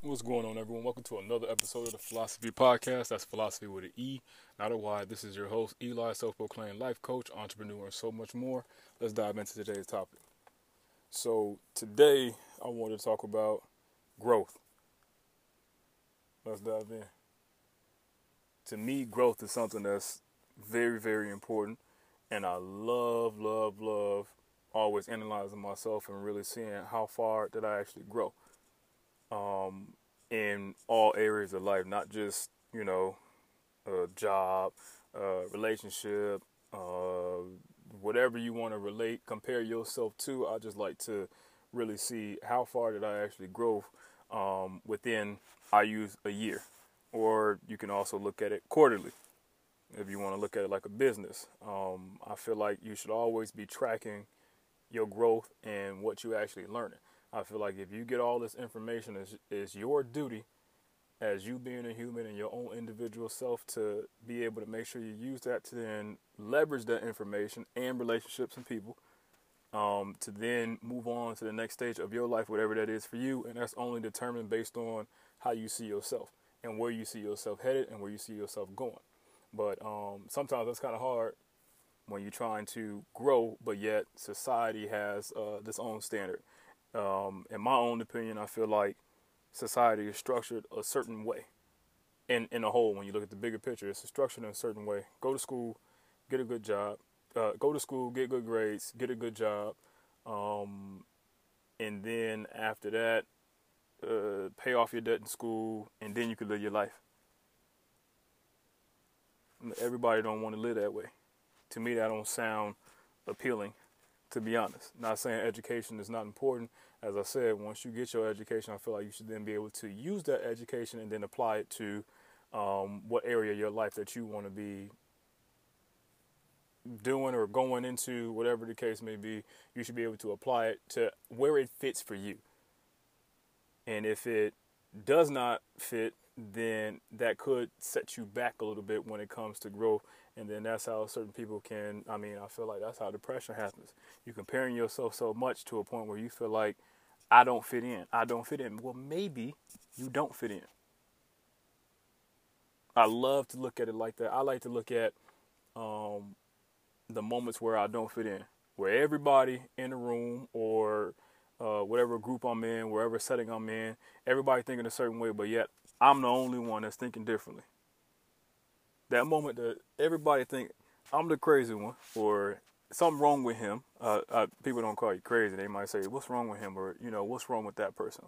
What's going on, everyone? Welcome to another episode of the Philosophy Podcast. That's philosophy with an E, not a Y. This is your host, Eli, self proclaimed life coach, entrepreneur, and so much more. Let's dive into today's topic. So, today I want to talk about growth. Let's dive in. To me, growth is something that's very, very important, and I love, love, love always analyzing myself and really seeing how far did I actually grow um, in all areas of life, not just you know, a job, a relationship, uh, whatever you want to relate, compare yourself to. I just like to really see how far did I actually grow um, within. I use a year, or you can also look at it quarterly. If you want to look at it like a business, um, I feel like you should always be tracking your growth and what you actually learning. I feel like if you get all this information, it's, it's your duty as you being a human and your own individual self to be able to make sure you use that to then leverage that information and relationships and people um, to then move on to the next stage of your life, whatever that is for you. And that's only determined based on how you see yourself and where you see yourself headed and where you see yourself going. But um, sometimes that's kind of hard when you're trying to grow, but yet society has uh, this own standard. Um, in my own opinion, I feel like society is structured a certain way. In in a whole, when you look at the bigger picture, it's structured in a certain way. Go to school, get a good job. Uh, go to school, get good grades, get a good job, um, and then after that, uh, pay off your debt in school, and then you can live your life. Everybody don't want to live that way. To me, that don't sound appealing to be honest. Not saying education is not important. As I said, once you get your education, I feel like you should then be able to use that education and then apply it to um, what area of your life that you want to be doing or going into, whatever the case may be. You should be able to apply it to where it fits for you. And if it does not fit, then that could set you back a little bit when it comes to growth and then that's how certain people can i mean i feel like that's how depression happens. You're comparing yourself so much to a point where you feel like i don't fit in. I don't fit in. Well maybe you don't fit in. I love to look at it like that. I like to look at um, the moments where i don't fit in where everybody in the room or uh, whatever group i'm in wherever setting i'm in everybody thinking a certain way but yet i'm the only one that's thinking differently that moment that everybody think I'm the crazy one or something wrong with him. Uh, uh, people don't call you crazy. They might say, "What's wrong with him?" or you know, "What's wrong with that person?"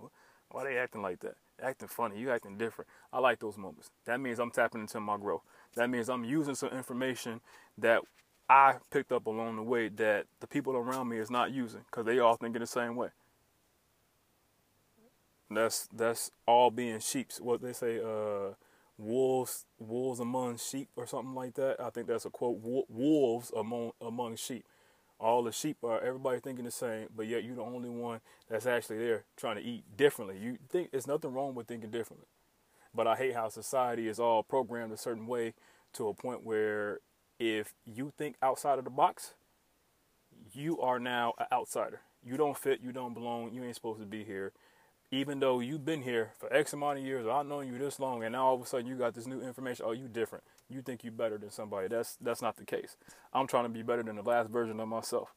Why they acting like that? Acting funny. You acting different. I like those moments. That means I'm tapping into my growth. That means I'm using some information that I picked up along the way that the people around me is not using because they all thinking the same way. That's that's all being sheeps. What they say. Uh, wolves wolves among sheep or something like that. I think that's a quote. Wolves among among sheep. All the sheep are everybody thinking the same, but yet you're the only one that's actually there trying to eat differently. You think there's nothing wrong with thinking differently, but I hate how society is all programmed a certain way to a point where if you think outside of the box, you are now an outsider. You don't fit. You don't belong. You ain't supposed to be here even though you've been here for X amount of years, or I've known you this long, and now all of a sudden you got this new information. Oh, you different. You think you're better than somebody. That's that's not the case. I'm trying to be better than the last version of myself.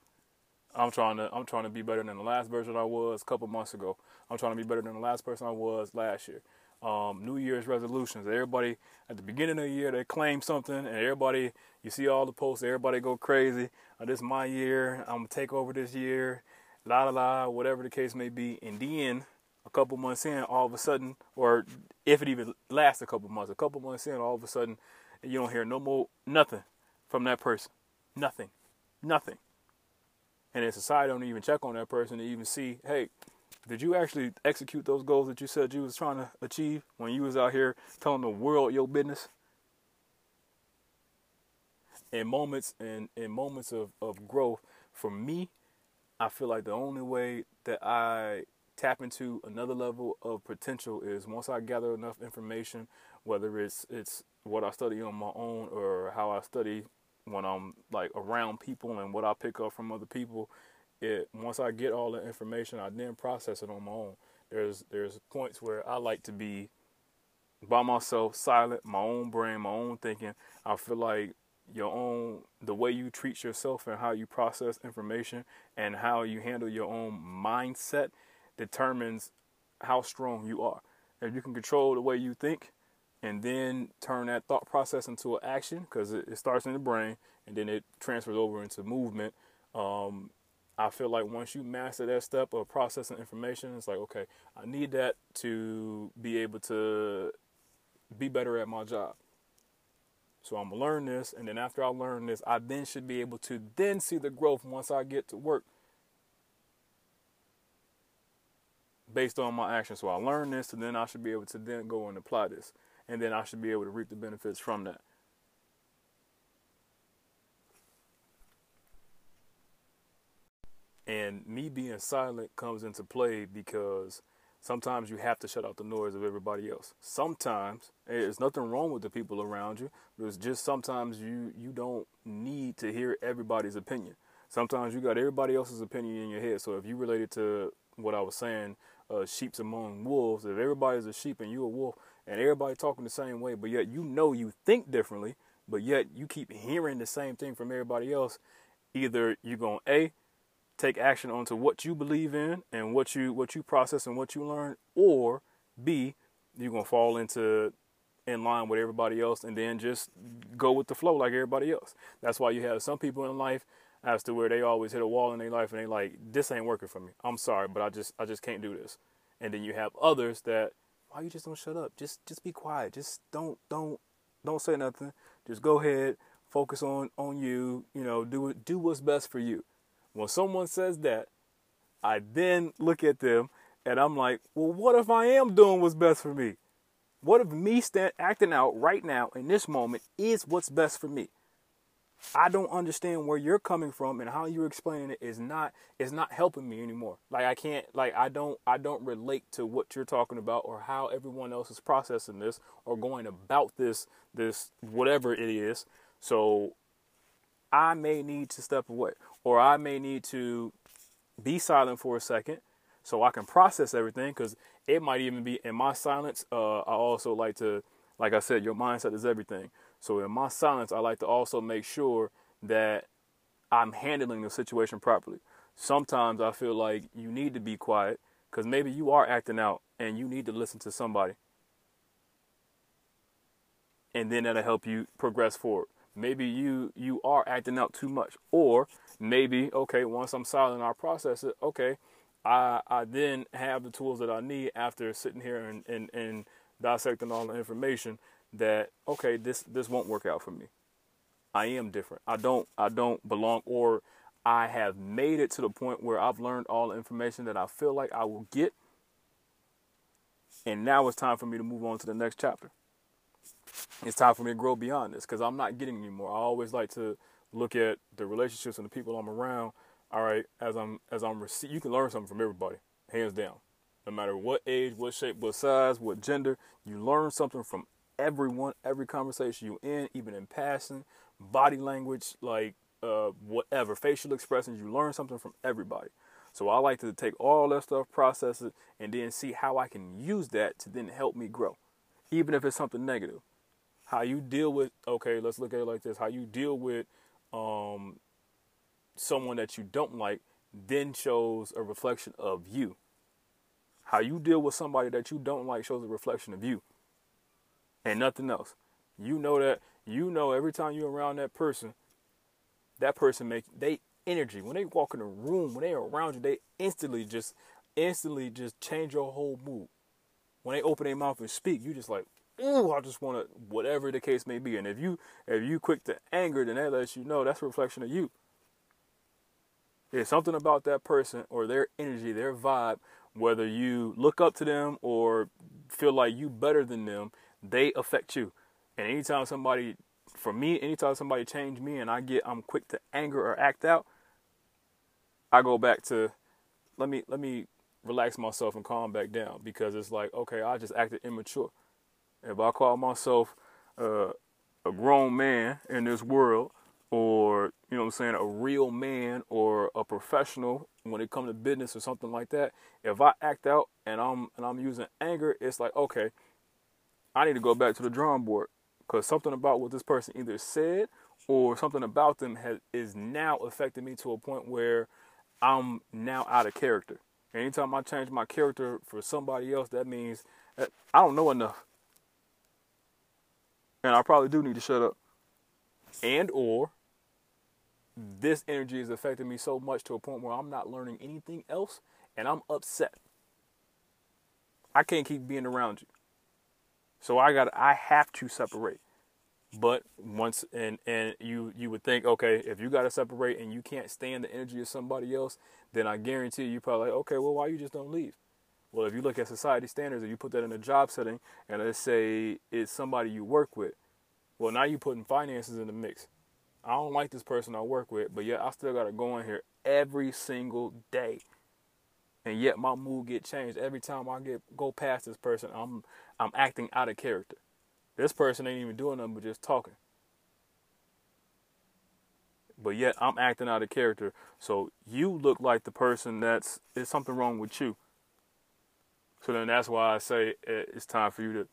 I'm trying to I'm trying to be better than the last version I was a couple months ago. I'm trying to be better than the last person I was last year. Um, New Year's resolutions. Everybody at the beginning of the year they claim something, and everybody you see all the posts. Everybody go crazy. Oh, this is my year. I'm gonna take over this year. La la la. Whatever the case may be, and then a couple months in, all of a sudden, or if it even lasts a couple months, a couple months in, all of a sudden, you don't hear no more nothing from that person, nothing, nothing. And then society don't even check on that person to even see, hey, did you actually execute those goals that you said you was trying to achieve when you was out here telling the world your business? In moments in, in moments of, of growth, for me, I feel like the only way that I tap into another level of potential is once I gather enough information, whether it's it's what I study on my own or how I study when I'm like around people and what I pick up from other people. It once I get all the information, I then process it on my own. there's there's points where I like to be by myself, silent, my own brain, my own thinking. I feel like your own the way you treat yourself and how you process information and how you handle your own mindset determines how strong you are. If you can control the way you think and then turn that thought process into an action because it, it, starts in the brain and then it transfers over into movement. Um, I feel like once you master that step of processing information, it's like, okay, I need that to be able to be better at my job. So I'm gonna learn this, and then after I learn this, I then should be able to then see the growth once I get to work based on my actions. So I learn this, and then I should be able to then go and apply this, and then I should be able to reap the benefits from that. And me being silent comes into play because sometimes you have to shut out the noise of everybody else. Sometimes there's nothing wrong with the people around you. It's just sometimes you you don't need to hear everybody's opinion. Sometimes you got everybody else's opinion in your head. So if you related to what I was saying, uh, sheep's among wolves. If everybody's a sheep and you're a wolf, and everybody talking the same way, but yet you know you think differently, but yet you keep hearing the same thing from everybody else, either you're gonna a take action onto what you believe in and what you what you process and what you learn, or B, you're gonna fall into in line with everybody else and then just go with the flow like everybody else. That's why you have some people in life as to where they always hit a wall in their life and they like, this ain't working for me. I'm sorry, but I just I just can't do this. And then you have others that why you just don't shut up? Just just be quiet. Just don't don't don't say nothing. Just go ahead, focus on on you, you know, do do what's best for you. When someone says that, I then look at them and I'm like, well, what if I am doing what's best for me? What if me stand, acting out right now in this moment is what's best for me? I don't understand where you're coming from and how you're explaining it is not is not helping me anymore. Like I can't like I don't I don't relate to what you're talking about or how everyone else is processing this or going about this this whatever it is. So I may need to step away or I may need to be silent for a second so I can process everything because it might even be in my silence. Uh, I also like to, like I said, your mindset is everything. So in my silence, I like to also make sure that I'm handling the situation properly. Sometimes I feel like you need to be quiet because maybe you are acting out and you need to listen to somebody. And then that'll help you progress forward maybe you you are acting out too much or maybe okay once i'm silent i process it okay i i then have the tools that i need after sitting here and and, and dissecting all the information that okay this this won't work out for me i am different i don't i don't belong or i have made it to the point where i've learned all the information that i feel like i will get and now it's time for me to move on to the next chapter it's time for me to grow beyond this because I'm not getting anymore. I always like to look at the relationships and the people I'm around. All right, as I'm as I'm rece- you can learn something from everybody, hands down. No matter what age, what shape, what size, what gender, you learn something from everyone, every conversation you in, even in passing, body language, like uh, whatever, facial expressions, you learn something from everybody. So I like to take all that stuff, process it, and then see how I can use that to then help me grow, even if it's something negative. How you deal with okay let's look at it like this. How you deal with um, someone that you don't like then shows a reflection of you. How you deal with somebody that you don't like shows a reflection of you and nothing else you know that you know every time you're around that person that person make they energy when they walk in the room when they're around you they instantly just instantly just change your whole mood when they open their mouth and speak you just like ooh, I just want to, whatever the case may be. And if you if you quick to anger, then that lets you know that's a reflection of you. There's something about that person or their energy, their vibe, whether you look up to them or feel like you better than them, they affect you. And anytime somebody, for me, anytime somebody change me and I get, I'm quick to anger or act out, I go back to, let me let me relax myself and calm back down because it's like, okay, I just acted immature. If I call myself uh, a grown man in this world, or you know what I'm saying, a real man or a professional when it comes to business or something like that, if I act out and I'm and I'm using anger, it's like okay, I need to go back to the drawing board because something about what this person either said or something about them has is now affecting me to a point where I'm now out of character. Anytime I change my character for somebody else, that means that I don't know enough. And I probably do need to shut up. And or this energy is affecting me so much to a point where I'm not learning anything else and I'm upset. I can't keep being around you. So I got I have to separate. But once and and you you would think, okay, if you got to separate and you can't stand the energy of somebody else, then I guarantee you probably like, okay, well, why you just don't leave? Well, if you look at society standards and you put that in a job setting, and let's say it's somebody you work with, well, now you're putting finances in the mix. I don't like this person I work with, but yet I still got to go in here every single day, and yet my mood get changed every time I get go past this person. I'm I'm acting out of character. This person ain't even doing nothing but just talking. But yet I'm acting out of character. So you look like the person that's there's something wrong with you. So then that's why I say eh, it's time for you to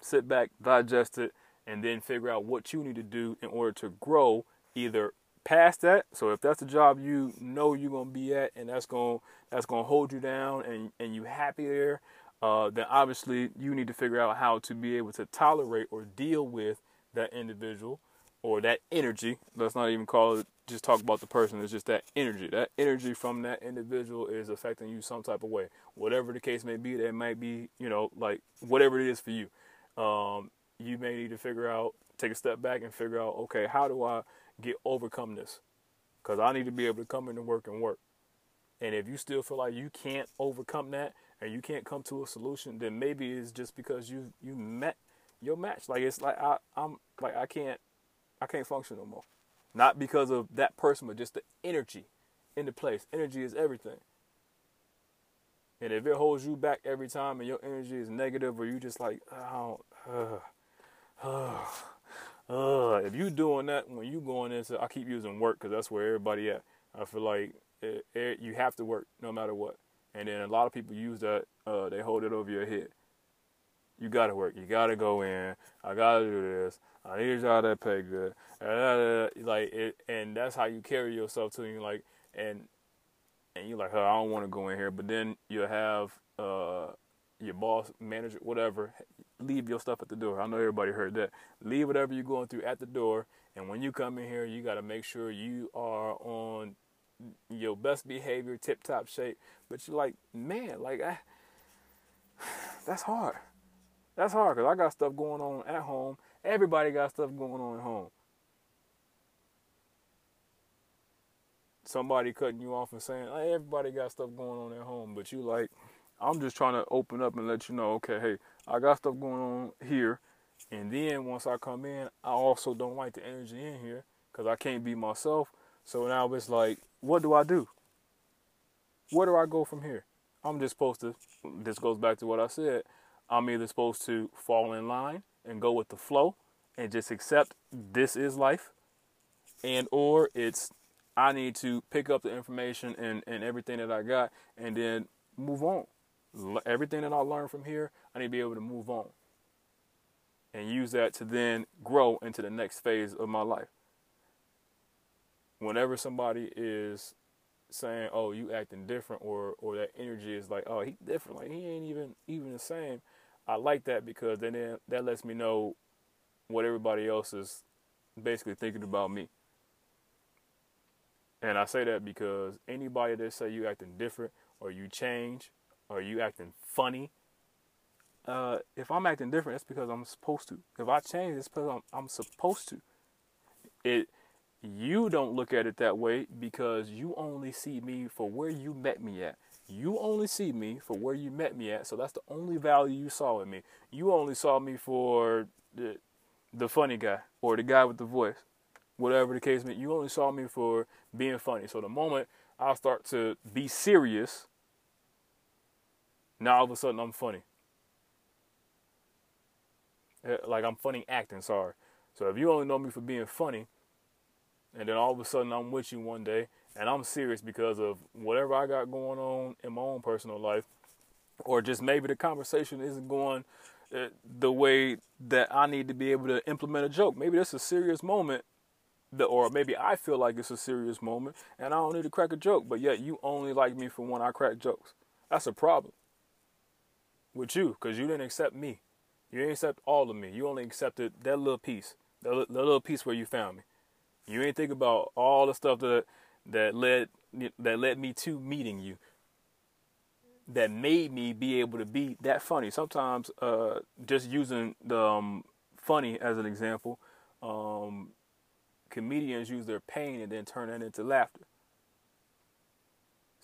sit back, digest it, and then figure out what you need to do in order to grow either past that. So if that's the job you know you're gonna be at and that's gonna that's gonna hold you down and, and you happy there, uh, then obviously you need to figure out how to be able to tolerate or deal with that individual or that energy. Let's not even call it just talk about the person. It's just that energy. That energy from that individual is affecting you some type of way. Whatever the case may be, that might be, you know, like whatever it is for you. Um, you may need to figure out, take a step back and figure out, okay, how do I get overcome this? Because I need to be able to come into work and work. And if you still feel like you can't overcome that, and you can't come to a solution, then maybe it's just because you you met your match. Like it's like I I'm like I can't I can't function no more. Not because of that person, but just the energy in the place. Energy is everything. And if it holds you back every time and your energy is negative or you just like, oh, uh, uh, uh, if you doing that when you going into, I keep using work because that's where everybody at. I feel like it, it, you have to work no matter what. And then a lot of people use that, uh, they hold it over your head. You gotta work. You gotta go in. I gotta do this. I need a job that pay good. Like it, and that's how you carry yourself to you. Like and and you're like, oh, I don't want to go in here. But then you'll have uh, your boss, manager, whatever, leave your stuff at the door. I know everybody heard that. Leave whatever you're going through at the door. And when you come in here, you got to make sure you are on your best behavior, tip top shape. But you're like, man, like I, that's hard. That's hard because I got stuff going on at home. Everybody got stuff going on at home. Somebody cutting you off and saying, hey, everybody got stuff going on at home, but you like, I'm just trying to open up and let you know, okay, hey, I got stuff going on here. And then once I come in, I also don't like the energy in here because I can't be myself. So now it's like, what do I do? Where do I go from here? I'm just supposed to, this goes back to what I said. I'm either supposed to fall in line and go with the flow and just accept this is life and or it's I need to pick up the information and, and everything that I got and then move on. Everything that I learned from here, I need to be able to move on and use that to then grow into the next phase of my life. Whenever somebody is saying, "Oh, you acting different," or or that energy is like, "Oh, he different," like he ain't even even the same. I like that because then that lets me know what everybody else is basically thinking about me. And I say that because anybody that say you acting different or you change or you acting funny, uh, if I'm acting different, it's because I'm supposed to. If I change, it's because I'm, I'm supposed to. It you don't look at it that way because you only see me for where you met me at. You only see me for where you met me at, so that's the only value you saw in me. You only saw me for the the funny guy or the guy with the voice, whatever the case may. You only saw me for being funny. So the moment I start to be serious, now all of a sudden I'm funny. Eh, like I'm funny acting. Sorry. So if you only know me for being funny, and then all of a sudden I'm with you one day and I'm serious because of whatever I got going on in my own personal life, or just maybe the conversation isn't going uh, the way that I need to be able to implement a joke. Maybe that's a serious moment, or maybe I feel like it's a serious moment and I don't need to crack a joke, but yet you only like me for when I crack jokes. That's a problem with you because you didn't accept me. You didn't accept all of me. You only accepted that little piece, that, little piece where you found me. You ain't think about all the stuff that that led that led me to meeting you. That made me be able to be that funny. Sometimes, uh, just using the um, funny as an example, um, comedians use their pain and then turn that into laughter.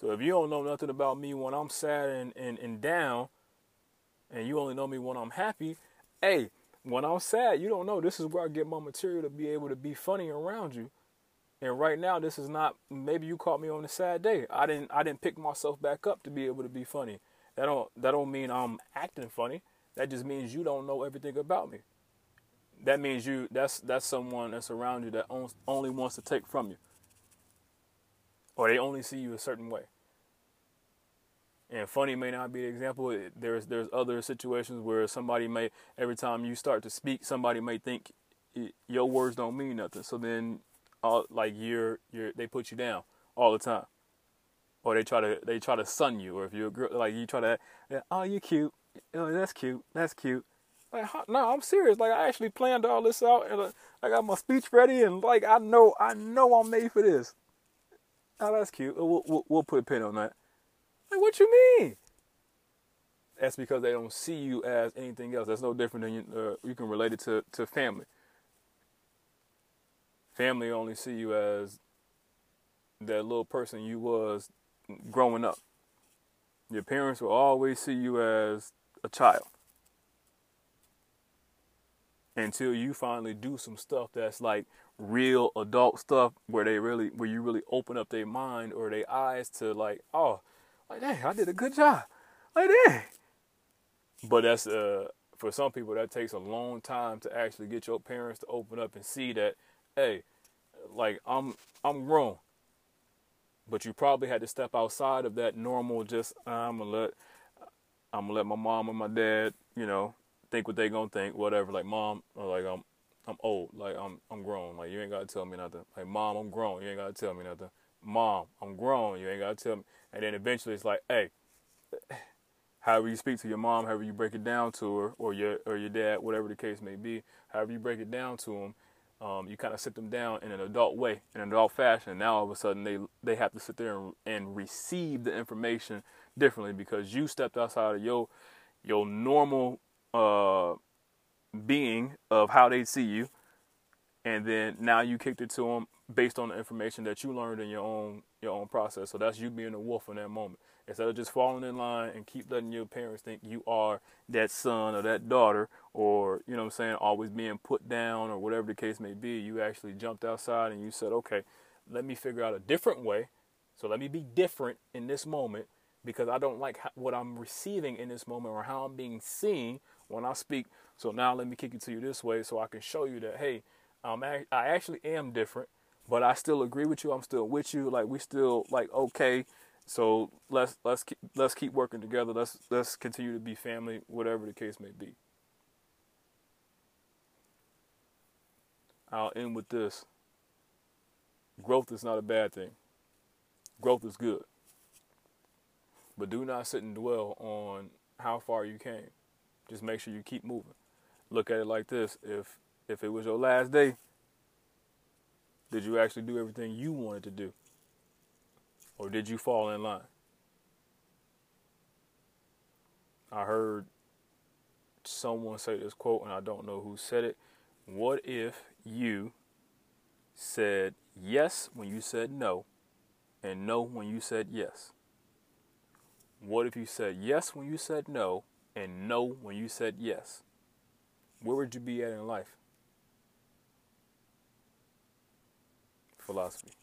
So if you don't know nothing about me when I'm sad and, and, and down, and you only know me when I'm happy, hey, when I'm sad, you don't know. This is where I get my material to be able to be funny around you. And right now, this is not. Maybe you caught me on a sad day. I didn't. I didn't pick myself back up to be able to be funny. That don't. That don't mean I'm acting funny. That just means you don't know everything about me. That means you. That's that's someone that's around you that only wants to take from you, or they only see you a certain way. And funny may not be the example. There's there's other situations where somebody may every time you start to speak, somebody may think your words don't mean nothing. So then, all, like you're you're they put you down all the time, or they try to they try to sun you, or if you're a girl, like you try to oh you're cute, oh that's cute, that's cute. Like no, I'm serious. Like I actually planned all this out, and uh, I got my speech ready, and like I know I know I'm made for this. Oh, that's cute. We'll, we'll, we'll put a pin on that. Like, what you mean? That's because they don't see you as anything else. That's no different than you, uh, you can relate it to, to family. Family only see you as that little person you was growing up. Your parents will always see you as a child until you finally do some stuff that's like real adult stuff where they really where you really open up their mind or their eyes to like oh like, dang, I did a good job. Like, dang. But that's uh for some people that takes a long time to actually get your parents to open up and see that, hey, like I'm I'm grown. But you probably had to step outside of that normal just I'm gonna let I'm gonna let my mom and my dad, you know, think what they gonna think, whatever. Like mom, like I'm I'm old, like I'm I'm grown. Like you ain't gotta tell me nothing. Like mom, I'm grown. You ain't gotta tell me nothing. Mom, I'm grown. You ain't gotta tell me. And then eventually it's like, hey, however you speak to your mom, however you break it down to her, or your or your dad, whatever the case may be, however you break it down to them, um, you kind of sit them down in an adult way, in an adult fashion. Now all of a sudden they they have to sit there and, and receive the information differently because you stepped outside of your your normal uh, being of how they see you, and then now you kicked it to them based on the information that you learned in your own your own process. So that's you being a wolf in that moment. Instead of just falling in line and keep letting your parents think you are that son or that daughter or, you know what I'm saying, always being put down or whatever the case may be, you actually jumped outside and you said, okay, let me figure out a different way. So let me be different in this moment because I don't like what I'm receiving in this moment or how I'm being seen when I speak. So now let me kick it to you this way so I can show you that, hey, um, I actually am different but I still agree with you. I'm still with you. Like we still like okay. So let's let's keep, let's keep working together. Let's let's continue to be family, whatever the case may be. I'll end with this. Growth is not a bad thing. Growth is good. But do not sit and dwell on how far you came. Just make sure you keep moving. Look at it like this. If if it was your last day, did you actually do everything you wanted to do? Or did you fall in line? I heard someone say this quote, and I don't know who said it. What if you said yes when you said no, and no when you said yes? What if you said yes when you said no, and no when you said yes? Where would you be at in life? Philosophy.